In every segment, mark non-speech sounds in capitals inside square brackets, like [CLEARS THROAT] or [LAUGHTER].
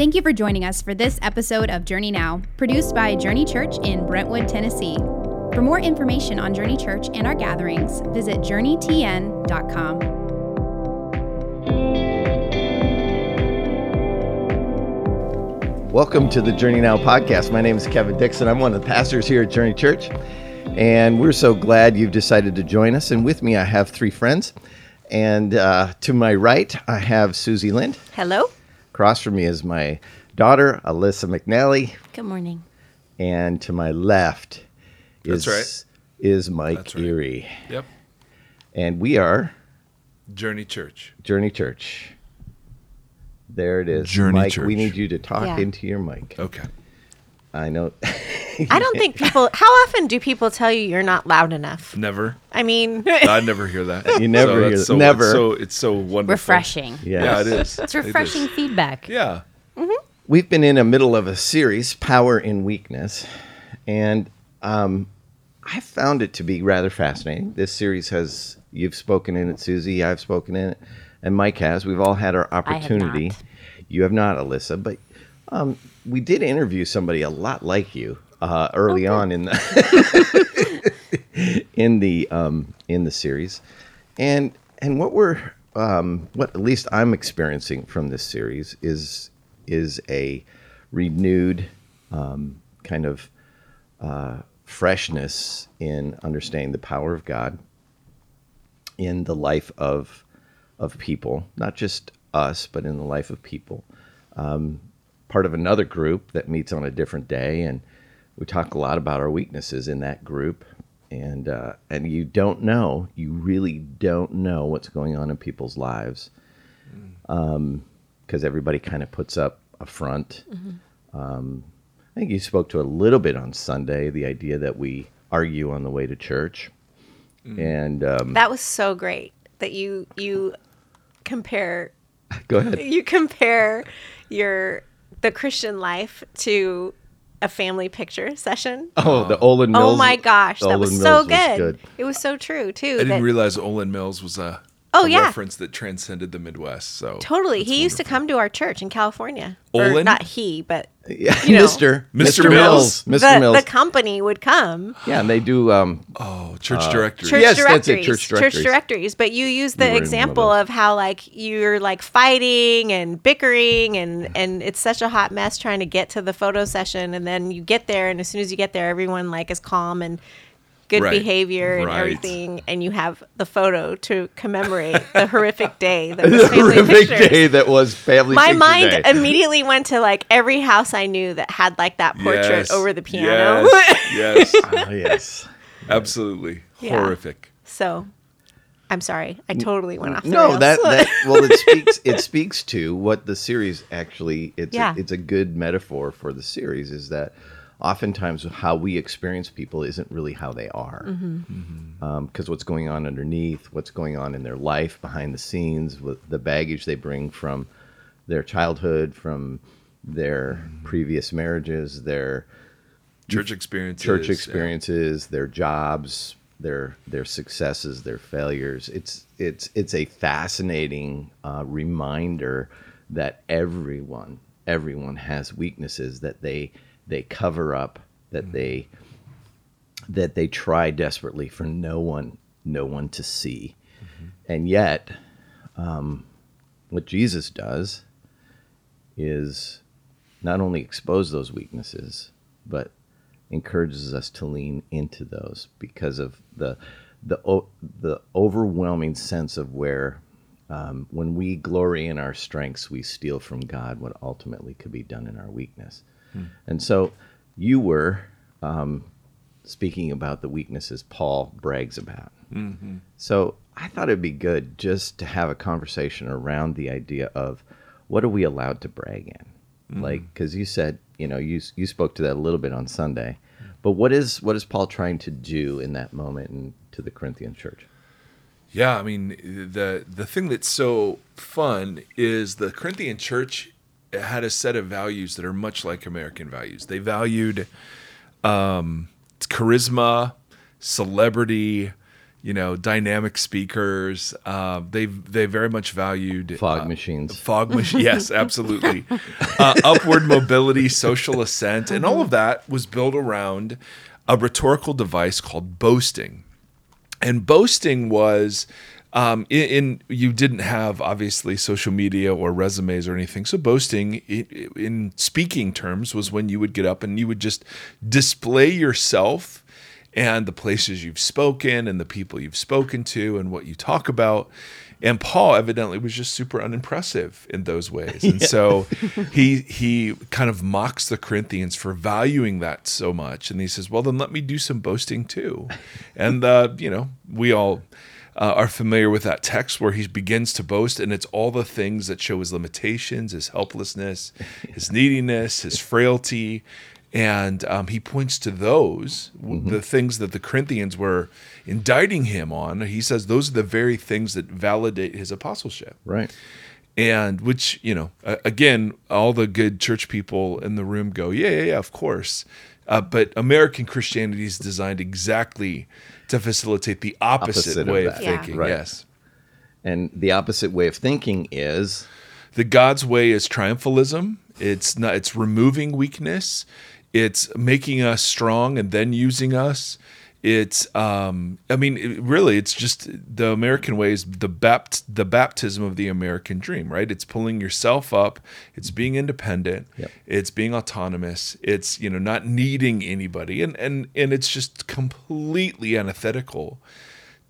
Thank you for joining us for this episode of Journey Now, produced by Journey Church in Brentwood, Tennessee. For more information on Journey Church and our gatherings, visit journeytn.com. Welcome to the Journey Now podcast. My name is Kevin Dixon. I'm one of the pastors here at Journey Church, and we're so glad you've decided to join us. And with me, I have three friends. And uh, to my right, I have Susie Lind. Hello. Across from me is my daughter, Alyssa McNally. Good morning. And to my left is, That's right. is Mike That's right. Erie. Yep. And we are Journey Church. Journey Church. There it is. Journey Mike, Church. we need you to talk Yeah. into your mic. Okay. I know. [LAUGHS] I don't think people. How often do people tell you you're not loud enough? Never. I mean, [LAUGHS] I [LAUGHS] never hear that. You never so hear that. So, Never. It's so, it's so wonderful. refreshing. Yes. Yeah, it is. It's It is. refreshing feedback. Yeah. We've been in the middle of a series, Power in Weakness, and um, I found it to be rather fascinating. This series has, you've spoken in it, Susie, I've spoken in it, and Mike has. We've all had our have opportunity. not. You have not, Alyssa, but um, we did interview somebody a lot like you uh, early on in the [LAUGHS] in the um, in the series, and and what we're um, what at least I'm experiencing from this series is is a renewed um, kind of uh, freshness in understanding the power of God in the life of of people, not just us, but in the life of people. Um, part of another group that meets on a different day, and we talk a lot about our weaknesses in that group. And uh, and you don't know, you really don't know what's going on in people's lives, because everybody kind of puts up a front. Um, I think you spoke to a little bit on Sunday the idea that we argue on the way to church, and um, that was so great that you you compare [LAUGHS] go ahead. [LAUGHS] you compare your the Christian life to a family picture session. Oh, the Olan oh Mills. oh my gosh, that Olan was Mills so was good. It was so true too. I didn't that- realize Olan Mills was a, Oh, a yeah. reference that transcended the Midwest. So Totally. that's He used to come to our church in California. Or Olan? not he, but Yeah, you know, Mr. Mr. Mr. Mills. Mills. Mr. the, Mills. the company would come. yeah, and they do. Um, Oh, church directory. church Yes, that's it, directories, church directories. directories. But you use the were in one of example of, how like you're like fighting and bickering and and it's such a hot mess trying to get to the photo session, and then you get there, and as soon as you get there, everyone like is calm and good Right, behavior and right. everything, and you have the photo to commemorate [LAUGHS] the horrific day that was the family horrific pictures. day that was family. My mind day. immediately went to like every house I knew that had like that portrait Yes, over the piano. Yes, [LAUGHS] yes Oh, yes. [LAUGHS] absolutely. Yeah. Horrific. so I'm sorry. I totally went off the No, rails. that that well, it speaks it speaks to what the series actually. It's Yeah. a, it's a good metaphor for the series. Is that oftentimes how we experience people isn't really how they are, because Mm-hmm. what's going on underneath, what's going on in their life behind the scenes, with the baggage they bring from their childhood, from their previous marriages, their Church experiences. church yeah. experiences, their jobs, their their successes, their failures. It's it's it's a fascinating uh, reminder that everyone everyone has weaknesses that they they cover up that they that they try desperately for no one no one to see, and yet um, what Jesus does is not only expose those weaknesses, but encourages us to lean into those because of the the the overwhelming sense of where um, when we glory in our strengths, we steal from God what ultimately could be done in our weakness. And so, you were um, speaking about the weaknesses Paul brags about. So I thought it'd be good just to have a conversation around the idea of what are we allowed to brag in, like because you said you know you you spoke to that a little bit on Sunday, but what is what is Paul trying to do in that moment and to the Corinthian church? Yeah, I mean the the thing that's so fun is the Corinthian church had a set of values that are much like American values. They valued um, charisma, celebrity, you know, dynamic speakers. Uh, they they very much valued Fog uh, machines. Fog [LAUGHS] machine, yes, absolutely. uh, upward mobility, social ascent, and all of that was built around a rhetorical device called boasting. And boasting was um, in, in you didn't have obviously social media or resumes or anything. So boasting, i in speaking terms, was when you would get up and you would just display yourself and the places you've spoken and the people you've spoken to and what you talk about. And Paul evidently was just super unimpressive in those ways. And [LAUGHS] so he he kind of mocks the Corinthians for valuing that so much. And he says, Well, then let me do some boasting too. And uh, you know, we all uh, are familiar with that text where he begins to boast, and it's all the things that show his limitations, his helplessness, his [LAUGHS] neediness, his frailty, and um, he points to those, w the things that the Corinthians were indicting him on. He says those are the very things that validate his apostleship. Right. And which, you know, again, all the good church people in the room go, yeah, yeah, yeah, of course. Uh, but American Christianity is designed exactly to facilitate the opposite, Opposite way of. Yeah. thinking. Right. Yes. And the opposite way of thinking is the God's way is triumphalism. It's not. It's removing weakness. It's making us strong and then using us. It's. Um, I mean, it, really, it's just the American way is the bapt the baptism of the American dream, right? It's pulling yourself up. It's being independent. Yep. It's being autonomous. It's you know not needing anybody, and and and it's just completely antithetical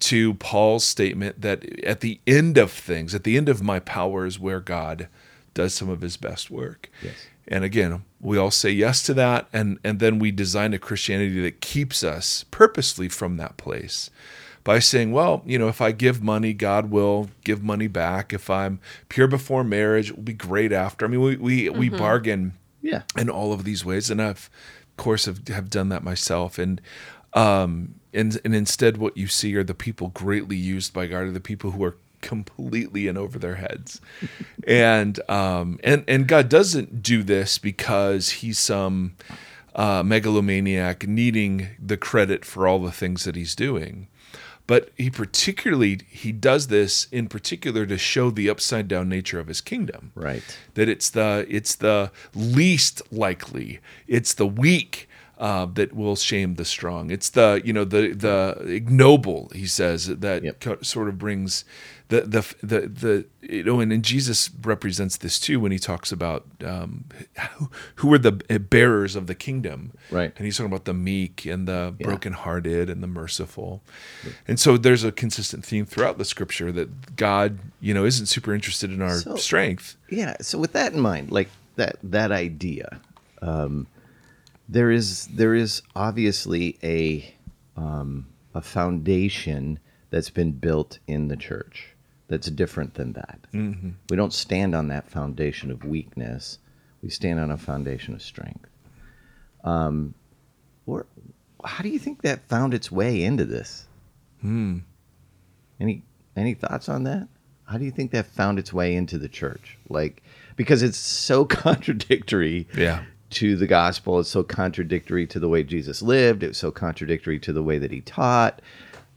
to Paul's statement that at the end of things, at the end of my power is where God does some of his best work. Yes. And again, we all say yes to that and and then we design a Christianity that keeps us purposely from that place by saying, well, you know, if I give money, God will give money back. If I'm pure before marriage, it will be great after. I mean, we we, we bargain yeah. in all of these ways and i've of course have, have done that myself and um and and instead what you see are the people greatly used by god are the people who are completely in over their heads and um and and god doesn't do this because he's some uh megalomaniac needing the credit for all the things that he's doing but he particularly he does this in particular to show the upside down nature of his kingdom Right. that it's the it's the least likely it's the weak uh, that will shame the strong it's the you know the the ignoble he says that Yep. co- sort of brings the the the the you know and, and Jesus represents this too when he talks about um, who, who are the bearers of the kingdom. Right. and he's talking about the meek and the brokenhearted and the merciful. And so there's a consistent theme throughout the scripture that God you know isn't super interested in our So- strength. Yeah. So with that in mind, like that that idea, um, there is there is obviously a um, a foundation that's been built in the church that's different than that. Mm-hmm. We don't stand on that foundation of weakness. We stand on a foundation of strength. Um, or how do you think that found its way into this? Hmm. Any any thoughts on that? How do you think that found its way into the church? Like because it's so [LAUGHS] contradictory Yeah. to the gospel, it's so contradictory to the way Jesus lived, it's so contradictory to the way that he taught.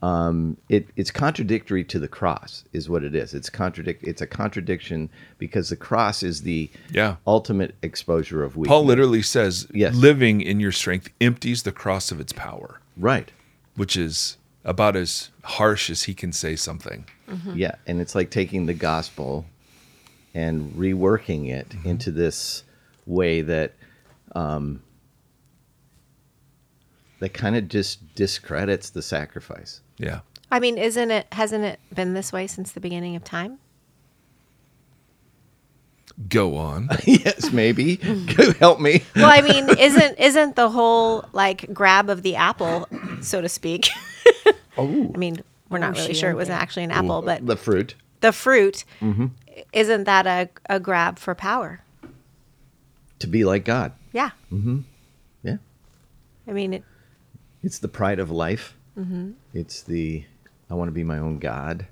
Um, it, it's contradictory to the cross, is what it is. It's contradict. It's a contradiction because the cross is the Yeah. ultimate exposure of weakness. Paul literally says, Yes. living in your strength empties the cross of its power, right? which is about as harsh as he can say something. Yeah, and it's like taking the gospel and reworking it Mm-hmm. into this way that um, that kind of just discredits the sacrifice. Yeah. I mean, isn't it? Hasn't it been this way since the beginning of time? Go on. [LAUGHS] yes, maybe. [LAUGHS] Help me. Well, I mean, isn't isn't the whole like grab of the apple, so to speak? [LAUGHS] Oh, I mean, we're not Oh, really sure it wasn't actually an apple, but the fruit. the fruit Mm-hmm. isn't that a, a grab for power? To be like God. Yeah, Yeah. I mean, it, It's the pride of life. Mm-hmm. It's the I want to be my own God.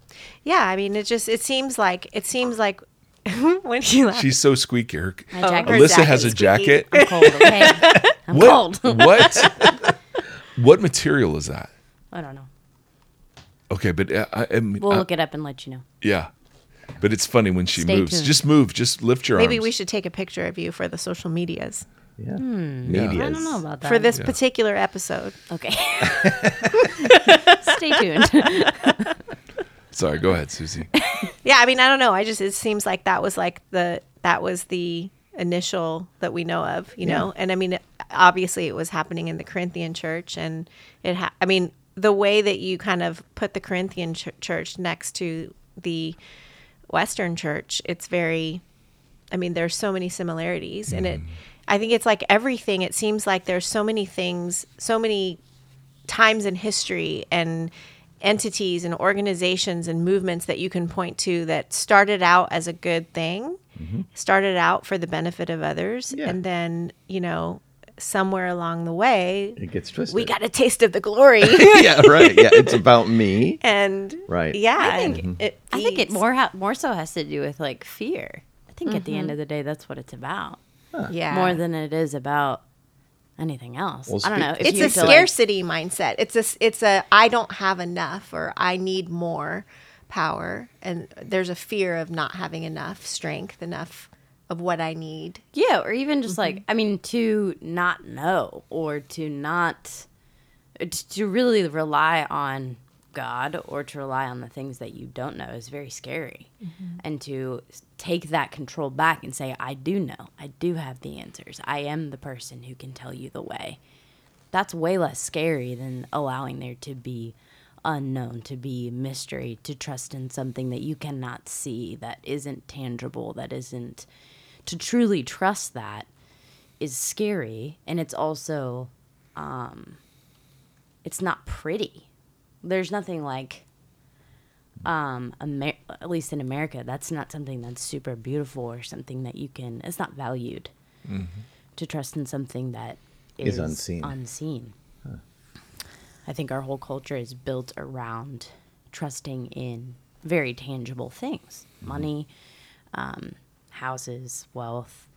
yeah. I mean, it just it seems like it seems like [LAUGHS] when she laughed. She's so squeaky. Her, My jacket. her Alyssa has a squeaky. jacket. I'm cold. Okay. [LAUGHS] I'm What? cold. what? What material is that? I don't know. Okay, but uh, I, I, mean, We'll uh, look it up and let you know. yeah, but it's funny when she Stay moves. tuned. Just move. Just lift your Maybe arms. we should take a picture of you for the social medias Yeah. Hmm. I don't know about that. for this particular episode. Okay. [LAUGHS] Stay tuned. [LAUGHS] Sorry, go ahead, Susie. [LAUGHS] Yeah, I mean, I don't know. I just it seems like that was like the that was the initial that we know of, you know. And I mean, obviously, it was happening in the Corinthian church, and it. Ha- I mean, the way that you kind of put the Corinthian ch- church next to the Western church, it's very. I mean, there's so many similarities, and it. I think it's like everything. It seems like there's so many things, so many times in history and entities and organizations and movements that you can point to that started out as a good thing, mm-hmm. started out for the benefit of others, Yeah. and then, you know, somewhere along the way, It gets twisted. we got a taste of the glory. [LAUGHS] yeah, right. Yeah, it's [LAUGHS] about me. and Right. yeah, I think and it I think it more ha- more so has to do with like fear. I think at the end mm-hmm. of the day, that's what it's about. Yeah. More than it is about anything else. Well, I don't know. It's a feel like- scarcity mindset. It's a it's a I don't have enough or I need more power and there's a fear of not having enough strength, enough of what I need. Yeah, or even just Mm-hmm. like I mean, to not know or to not to really rely on God or to rely on the things that you don't know is very scary. Mm-hmm. And to take that control back and say, I do know, I do have the answers, I am the person who can tell you the way. That's way less scary than allowing there to be unknown, to be mystery, to trust in something that you cannot see, that isn't tangible, that isn't. To truly trust that is scary, and it's also, um, it's not pretty. There's nothing like, um, Amer- at least in America, that's not something that's super beautiful or something that you can. It's not valued to trust in something that Is is, unseen. Unseen. I think our whole culture is built around trusting in very tangible things money, um, houses, wealth,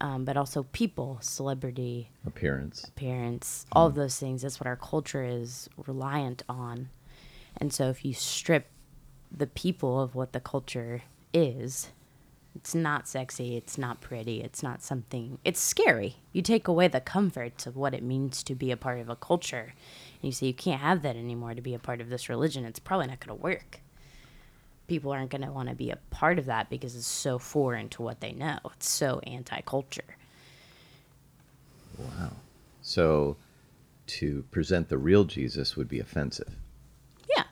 um, but also people, celebrity, Appearance. appearance, all of those things. That's what our culture is reliant on. And so if you strip the people of what the culture is, it's not sexy, it's not pretty, it's not something, it's scary. You take away the comforts of what it means to be a part of a culture. And you say you can't have that anymore to be a part of this religion. It's probably not going to work. People aren't going to want to be a part of that because it's so foreign to what they know. It's so anti culture. Wow. So to present the real Jesus would be offensive. Yeah.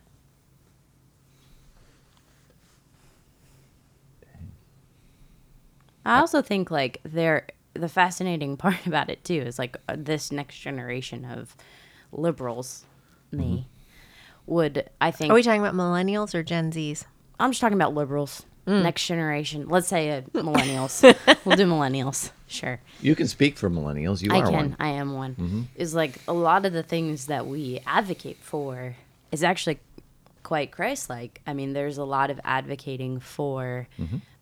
I also think like there the fascinating [LAUGHS] part about it too is like uh, this next generation of liberals, me, would I think Are we talking about millennials or Gen Zs? I'm just talking about liberals, next generation. Let's say uh, [LAUGHS] millennials. we'll do millennials, sure. You can speak for millennials. You I are can. one. I am one. Is like a lot of the things that we advocate for is actually quite Christ-like. I mean, there's a lot of advocating for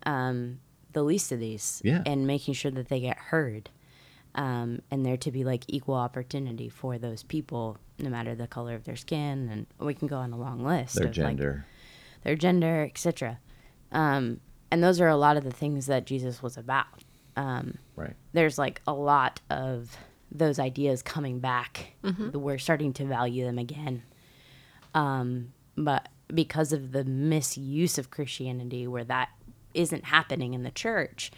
um, the least of these, Yeah. and making sure that they get heard, um, and there to be like equal opportunity for those people, no matter the color of their skin, and we can go on a long list. Their of, like, gender. Their gender, etc. Um, and those are a lot of the things that Jesus was about. Um, right. there's like a lot of those ideas coming back. We're starting to value them again. Um, but because of the misuse of Christianity, where that isn't happening in the church,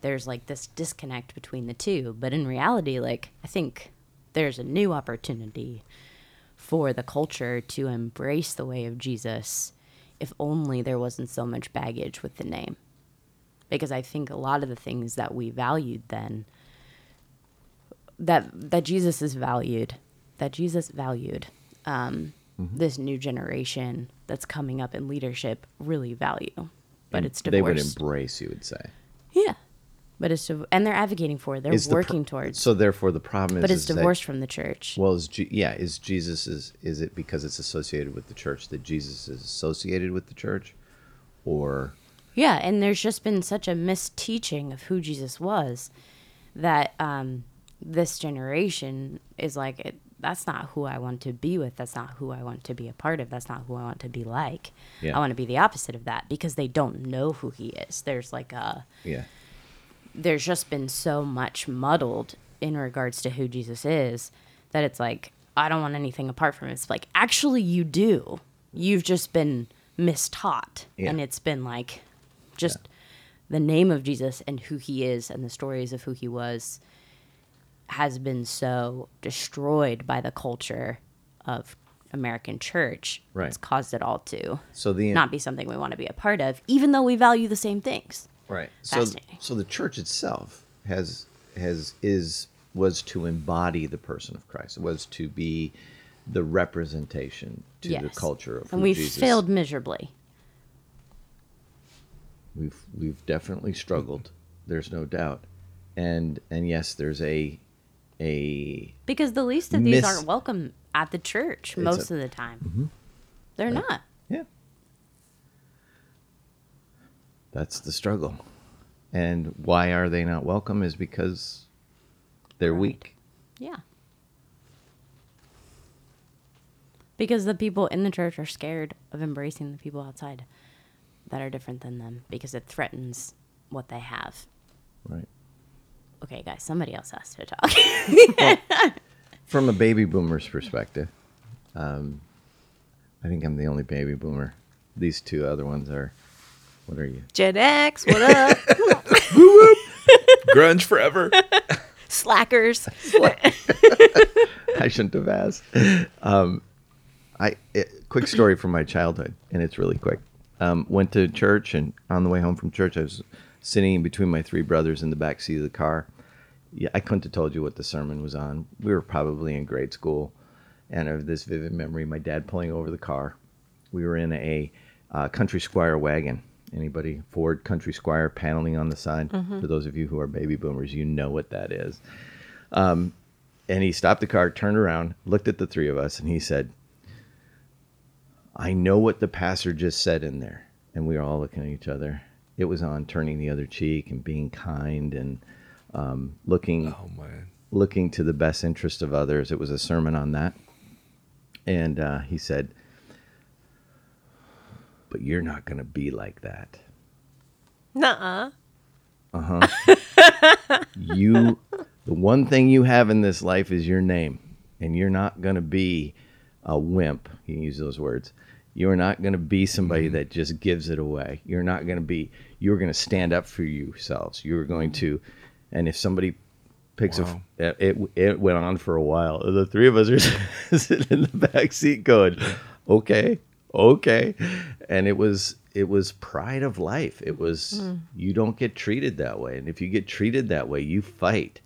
there's like this disconnect between the two. But in reality, like, I think there's a new opportunity for the culture to embrace the way of Jesus if only there wasn't so much baggage with the name because I think a lot of the things that we valued then that that Jesus is valued, that Jesus valued, um, this new generation that's coming up in leadership really value, but it's divorced. They would embrace, you would say. yeah, but it's div- and they're advocating for it. They're Is the working towards, So therefore, the problem is. but it's is that- divorced from the church. well, is G- yeah, is Jesus is is it because it's associated with the church that Jesus is associated with the church, or Yeah, and there's just been such a misteaching of who Jesus was that um, this generation is like, it, that's not who I want to be with. That's not who I want to be a part of. That's not who I want to be like. Yeah. I want to be the opposite of that because they don't know who he is. There's like a Yeah. There's just been so much muddled in regards to who Jesus is that it's like I don't want anything apart from it. It's like actually you do. You've just been mistaught Yeah. and it's been like just the name of Jesus and who he is and the stories of who he was has been so destroyed by the culture of American church. Right. It's caused it all to So the not be something we want to be a part of, even though we value the same things. Right. So so the church itself has has is was to embody the person of Christ. It was to be the representation to the culture of and we've Jesus. failed miserably. We've we've definitely struggled. There's no doubt. And and yes, there's a a Because the least of these aren't welcome at the church most a- of the time. Mm-hmm. They're not. yeah. That's the struggle. And why are they not welcome is because they're weak. Yeah. Because the people in the church are scared of embracing the people outside that are different than them because it threatens what they have. Right. Okay, guys, somebody else has to talk. [LAUGHS] from a baby boomer's perspective, um, I think I'm the only baby boomer. These two other ones are. What are you? Gen X, what up? [LAUGHS] [LAUGHS] Grunge forever. Slackers. [LAUGHS] I shouldn't have asked. Um, I it, quick story from my childhood, and it's really quick. Um, went to church, and on the way home from church, I was sitting in between my three brothers in the back seat of the car. Yeah, I couldn't have told you what the sermon was on. We were probably in grade school, and I have this vivid memory: my dad pulling over the car. We were in a uh, Country Squire wagon. Anybody Ford Country Squire paneling on the side? For those of you who are baby boomers, you know what that is. Um, and he stopped the car, turned around, looked at the three of us, and he said, I know what the pastor just said in there. And we were all looking at each other. It was on turning the other cheek and being kind and um, looking Oh man. looking to the best interest of others. It was a sermon on that. And uh, he said, But you're not going to be like that. Nuh-uh. Uh huh. [LAUGHS] you the one thing you have in this life is your name and you're not going to be a wimp you can use those words you're not going to be somebody that just gives it away you're not going to be you're going to stand up for yourselves you're going to and if somebody picks Wow. a f- it it went on for a while the three of us are [LAUGHS] sitting in the back seat going okay okay. And it was it was pride of life. It was you don't get treated that way. And if you get treated that way you fight.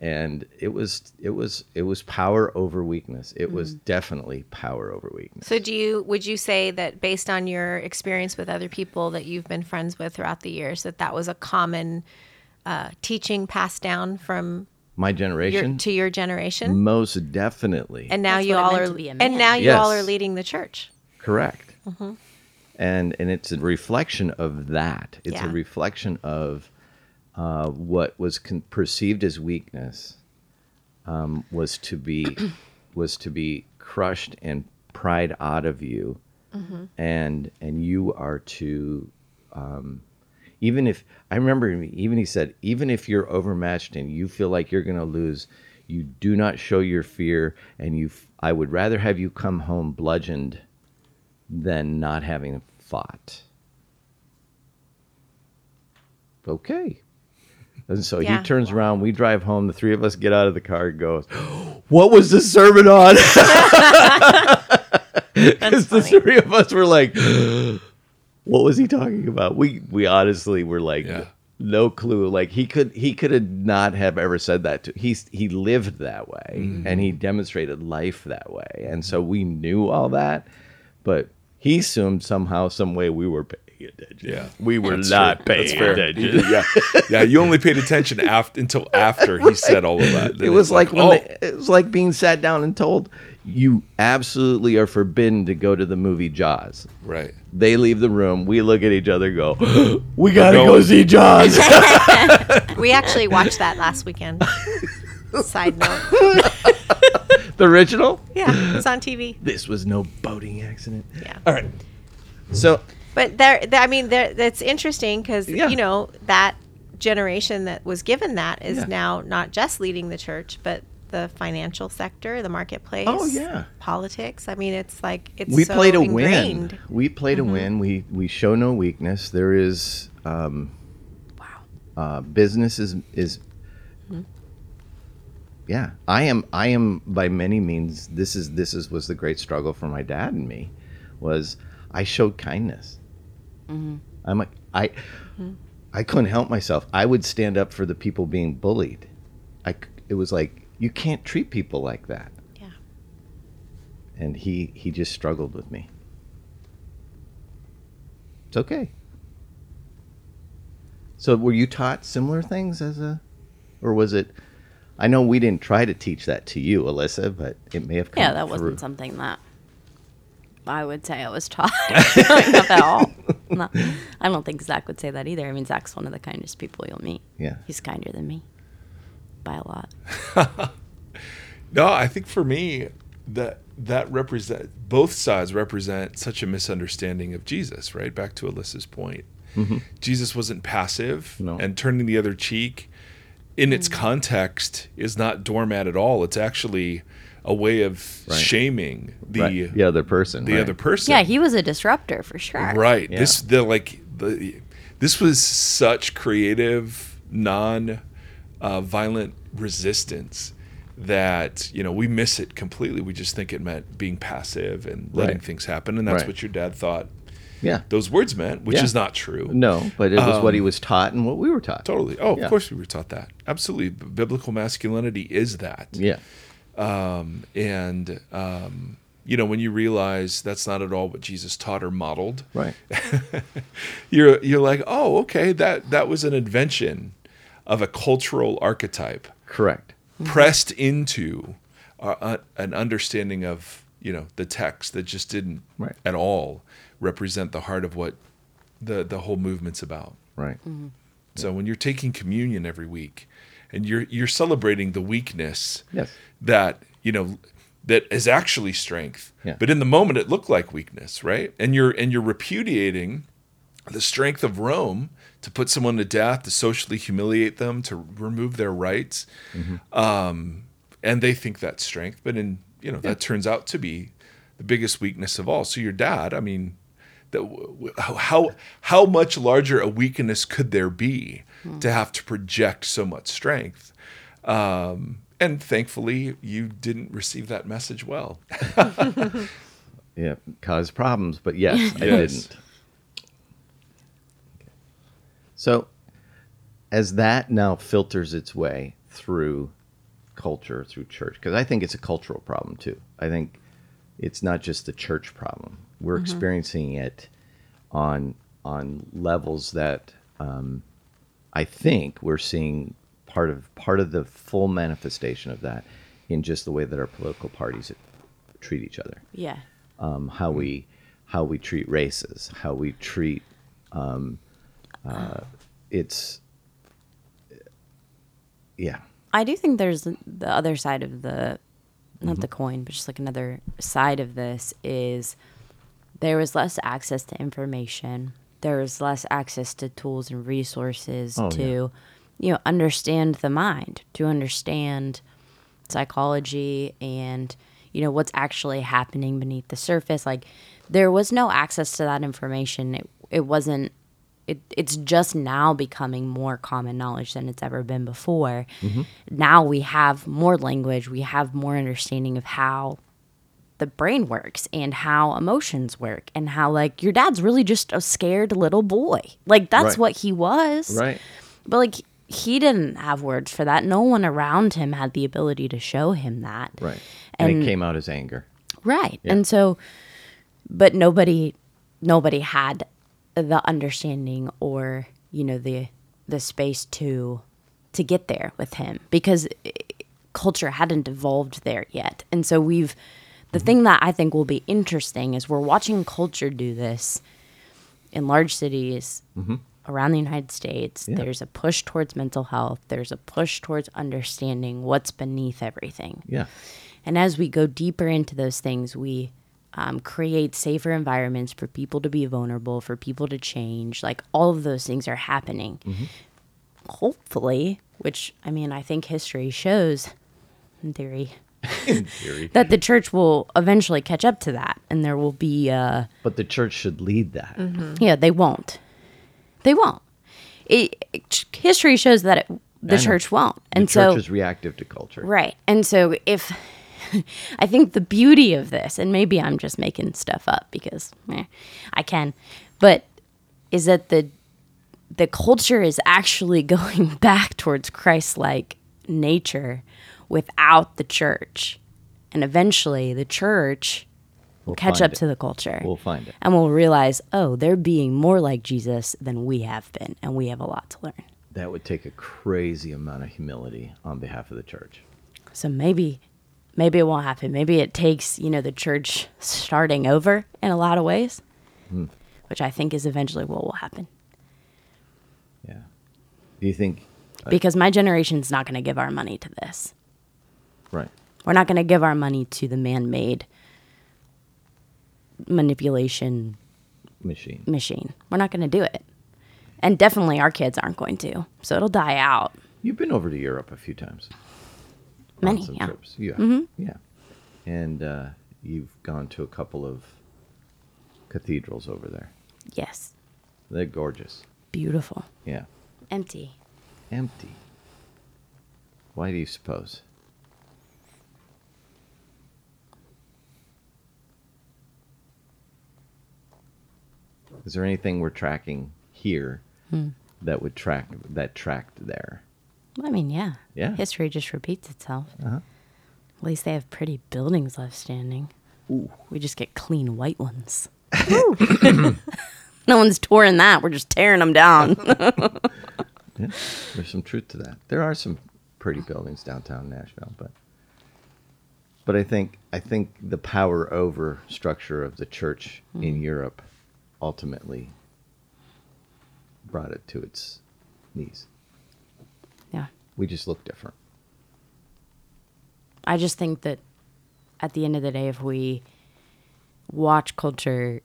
And it was it was it was power over weakness. It was definitely power over weakness. So do you would you say that based on your experience with other people that you've been friends with throughout the years that that was a common uh, teaching passed down from my your generation to your generation? most definitely. And now That's you all are to and now you all are leading the church. Correct. And and it's a reflection of that. It's Yeah. a reflection of uh, what was con- perceived as weakness um, was to be [CLEARS THROAT] was to be crushed and pried out of you, and and you are to um, even if I remember even he said even if you're overmatched and you feel like you're going to lose, you do not show your fear, and you I would rather have you come home bludgeoned than not having fought. Okay. And so Yeah. he turns around, we drive home, the three of us get out of the car and goes, [GASPS] What was the sermon on? [LAUGHS] Because the three of us were like, [GASPS] What was he talking about? We we honestly were like Yeah. no clue. Like he could he could have not have ever said that to he's he lived that way and mm-hmm. he demonstrated life that way. And so we knew all that, but he assumed somehow, some way we were paying attention. Yeah. We were That's not true. paying That's fair. attention. yeah, yeah. You only paid attention after until after he said all of that. It Then was it's like, when oh, they, it was like being sat down and told you absolutely are forbidden to go to the movie Jaws. right. They leave the room. We look at each other, go, [GASPS] "We gotta go see Jaws." [LAUGHS] We actually watched that last weekend. [LAUGHS] Side note. [LAUGHS] The original? Yeah, it's on TV. [LAUGHS] This was no boating accident. Yeah. All right. So But there, there- I mean, there, that's interesting because Yeah. you know that generation that was given that is Yeah. now not just leading the church, but the financial sector, the marketplace. Oh, yeah. politics. I mean, it's like it's we so play to ingrained. win. We play to win. We we show no weakness. There is um, Wow. uh, business is is yeah. I am I am by many means. This is this is was the great struggle for my dad and me, was I showed kindness. Mm-hmm. I'm like I I couldn't help myself. I would stand up for the people being bullied. I it was like you can't treat people like that Yeah. and he he just struggled with me. It's okay. So were you taught similar things as a or was it I know we didn't try to teach that to you, Alyssa, but it may have come Yeah, that through. wasn't something that I would say I was taught [LAUGHS] Not at all. [LAUGHS] No, I don't think Zach would say that either. I mean, Zach's one of the kindest people you'll meet. Yeah. He's kinder than me by a lot. [LAUGHS] No, I think for me that that represent both sides represent such a misunderstanding of Jesus, right? Back to Alyssa's point. Mm-hmm. Jesus wasn't passive No. and turning the other cheek in its context is not doormat at all. It's actually a way of Right. shaming the Right. the other person. the right. other person. Yeah, he was a disruptor for sure. Right. Yeah. This the like the this was such creative, non uh, violent resistance that you know we miss it completely. We just think it meant being passive and letting Right. things happen, and that's Right. what your dad thought Yeah. those words meant, which Yeah. is not true. No, but it was what he Um, was taught and what we were taught. Totally. Oh, Yeah. of course we were taught that. Absolutely. Biblical masculinity is that. Yeah. Um, and um, you know when you realize that's not at all what Jesus taught or modeled, Right. [LAUGHS] you're you're like, oh, okay, that that was an invention of a cultural archetype Correct. pressed into uh, uh, an understanding of you know the text that just didn't Right. at all represent the heart of what the the whole movement's about. Right. So when you're taking communion every week and you're you're celebrating the weakness Yes. that you know that is actually strength, Yeah. but in the moment it looked like weakness, right? And you're and you're repudiating the strength of Rome to put someone to death, to socially humiliate them, to remove their rights, um, and they think that's strength, but in you know that turns out to be the biggest weakness of all. So your dad, I mean, that w- w- how how much larger a weakness could there be to have to project so much strength? Um, and thankfully, you didn't receive that message well. [LAUGHS] Yeah. Caused problems, but yes, I didn't. So, as that now filters its way through culture, through church, because I think it's a cultural problem too. I think it's not just the church problem. We're experiencing it on on levels that um, I think we're seeing part of part of the full manifestation of that in just the way that our political parties treat each other Yeah. um, how we how we treat races, how we treat um, uh, it's yeah I do think there's the other side of the, not mm-hmm. the coin, but just like another side of this is there was less access to information. There was less access to tools and resources Oh, to, you know, understand the mind, to understand psychology and, you know, what's actually happening beneath the surface. Like there was no access to that information. It, it wasn't it, it's just now becoming more common knowledge than it's ever been before. Mm-hmm. Now we have more language, we have more understanding of how the brain works and how emotions work and how like your dad's really just a scared little boy. Like that's Right. what he was. right But like he didn't have words for that. No one around him had the ability to show him that. right and, And- it came out as anger Right. And so but nobody nobody had the understanding or, you know, the the space to to get there with him because culture hadn't evolved there yet. And so we've the thing that I think will be interesting is we're watching culture do this in large cities mm-hmm. around the United States. There's a push towards mental health. There's a push towards understanding what's beneath everything yeah And as we go deeper into those things, we um, create safer environments for people to be vulnerable, for people to change. Like all of those things are happening. Hopefully, which I mean, I think history shows, in theory, [LAUGHS] in theory. that the church will eventually catch up to that, and there will be. Uh, But the church should lead that. yeah, they won't. They won't. It, it- history shows that it, the church won't, The and church so is reactive to culture. Right. And so if [LAUGHS] I think the beauty of this, and maybe I'm just making stuff up because eh, I can, but is that the the culture is actually [LAUGHS] going back towards Christ-like nature without the church. And eventually the church will We'll catch up it. to the culture. We'll find it. and we'll realize, oh, they're being more like Jesus than we have been, and we have a lot to learn. That would take a crazy amount of humility on behalf of the church. So maybe maybe it won't happen. Maybe it takes, you know, the church starting over in a lot of ways, hmm. which I think is eventually what will happen. Yeah. Do you think? Uh, because my generation's not going to give our money to this. Right. We're not going to give our money to the man-made manipulation Machine. machine. We're not going to do it. And definitely our kids aren't going to. So it'll die out. You've been over to Europe a few times. Many, yeah. trips. Yeah. Yeah. And uh, you've gone to a couple of cathedrals over there. Yes. They're gorgeous. Beautiful. Yeah. Empty. Empty. Why do you suppose? Is there anything we're tracking here Hmm. that would track that tracked there? I mean, yeah. Yeah. History just repeats itself. Uh-huh. At least they have pretty buildings left standing. Ooh. We just get clean white ones. [LAUGHS] [LAUGHS] no one's touring that. We're just tearing them down. [LAUGHS] Yeah, there's some truth to that. There are some pretty buildings downtown Nashville, but but I think I think the power over structure of the church in Europe ultimately brought it to its knees. Yeah. We just look different. I just think that at the end of the day, if we watch culture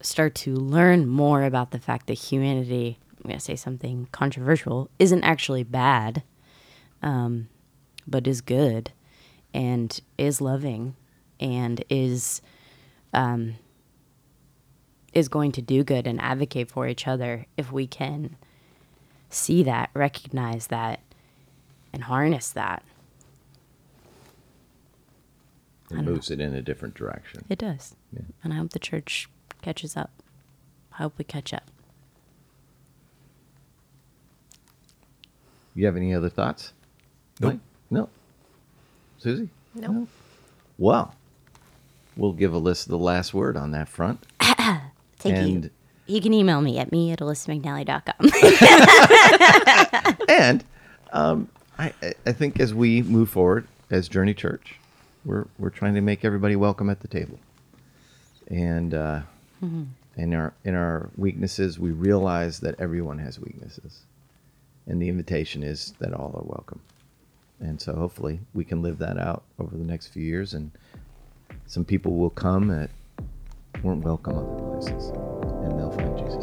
start to learn more about the fact that humanity, I'm going to say something controversial, isn't actually bad, um, but is good and is loving and is um, is going to do good and advocate for each other if we can see that, recognize that, and harness that. It moves it in a different direction. It does. Yeah. And I hope the church catches up. I hope we catch up. You have any other thoughts? Nope. Mike? No. Susie? Nope. Well, we'll give Alyssa the last word on that front. [COUGHS] Thank and you. You can email me at me at alyssamcnally.com. [LAUGHS] [LAUGHS] and um, I, I- think as we move forward as Journey Church, we're we're trying to make everybody welcome at the table, and uh, in our in our weaknesses, we realize that everyone has weaknesses, and the invitation is that all are welcome, and so hopefully we can live that out over the next few years, and some people will come that weren't welcome other places,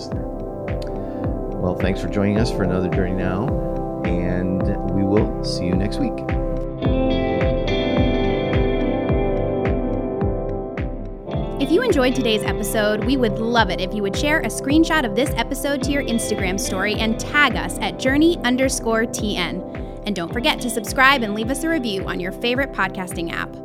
Well, thanks for joining us for another Journey Now, and we will see you next week. If you enjoyed today's episode, we would love it if you would share a screenshot of this episode to your Instagram story and tag us at journey underscore TN. And don't forget to subscribe and leave us a review on your favorite podcasting app.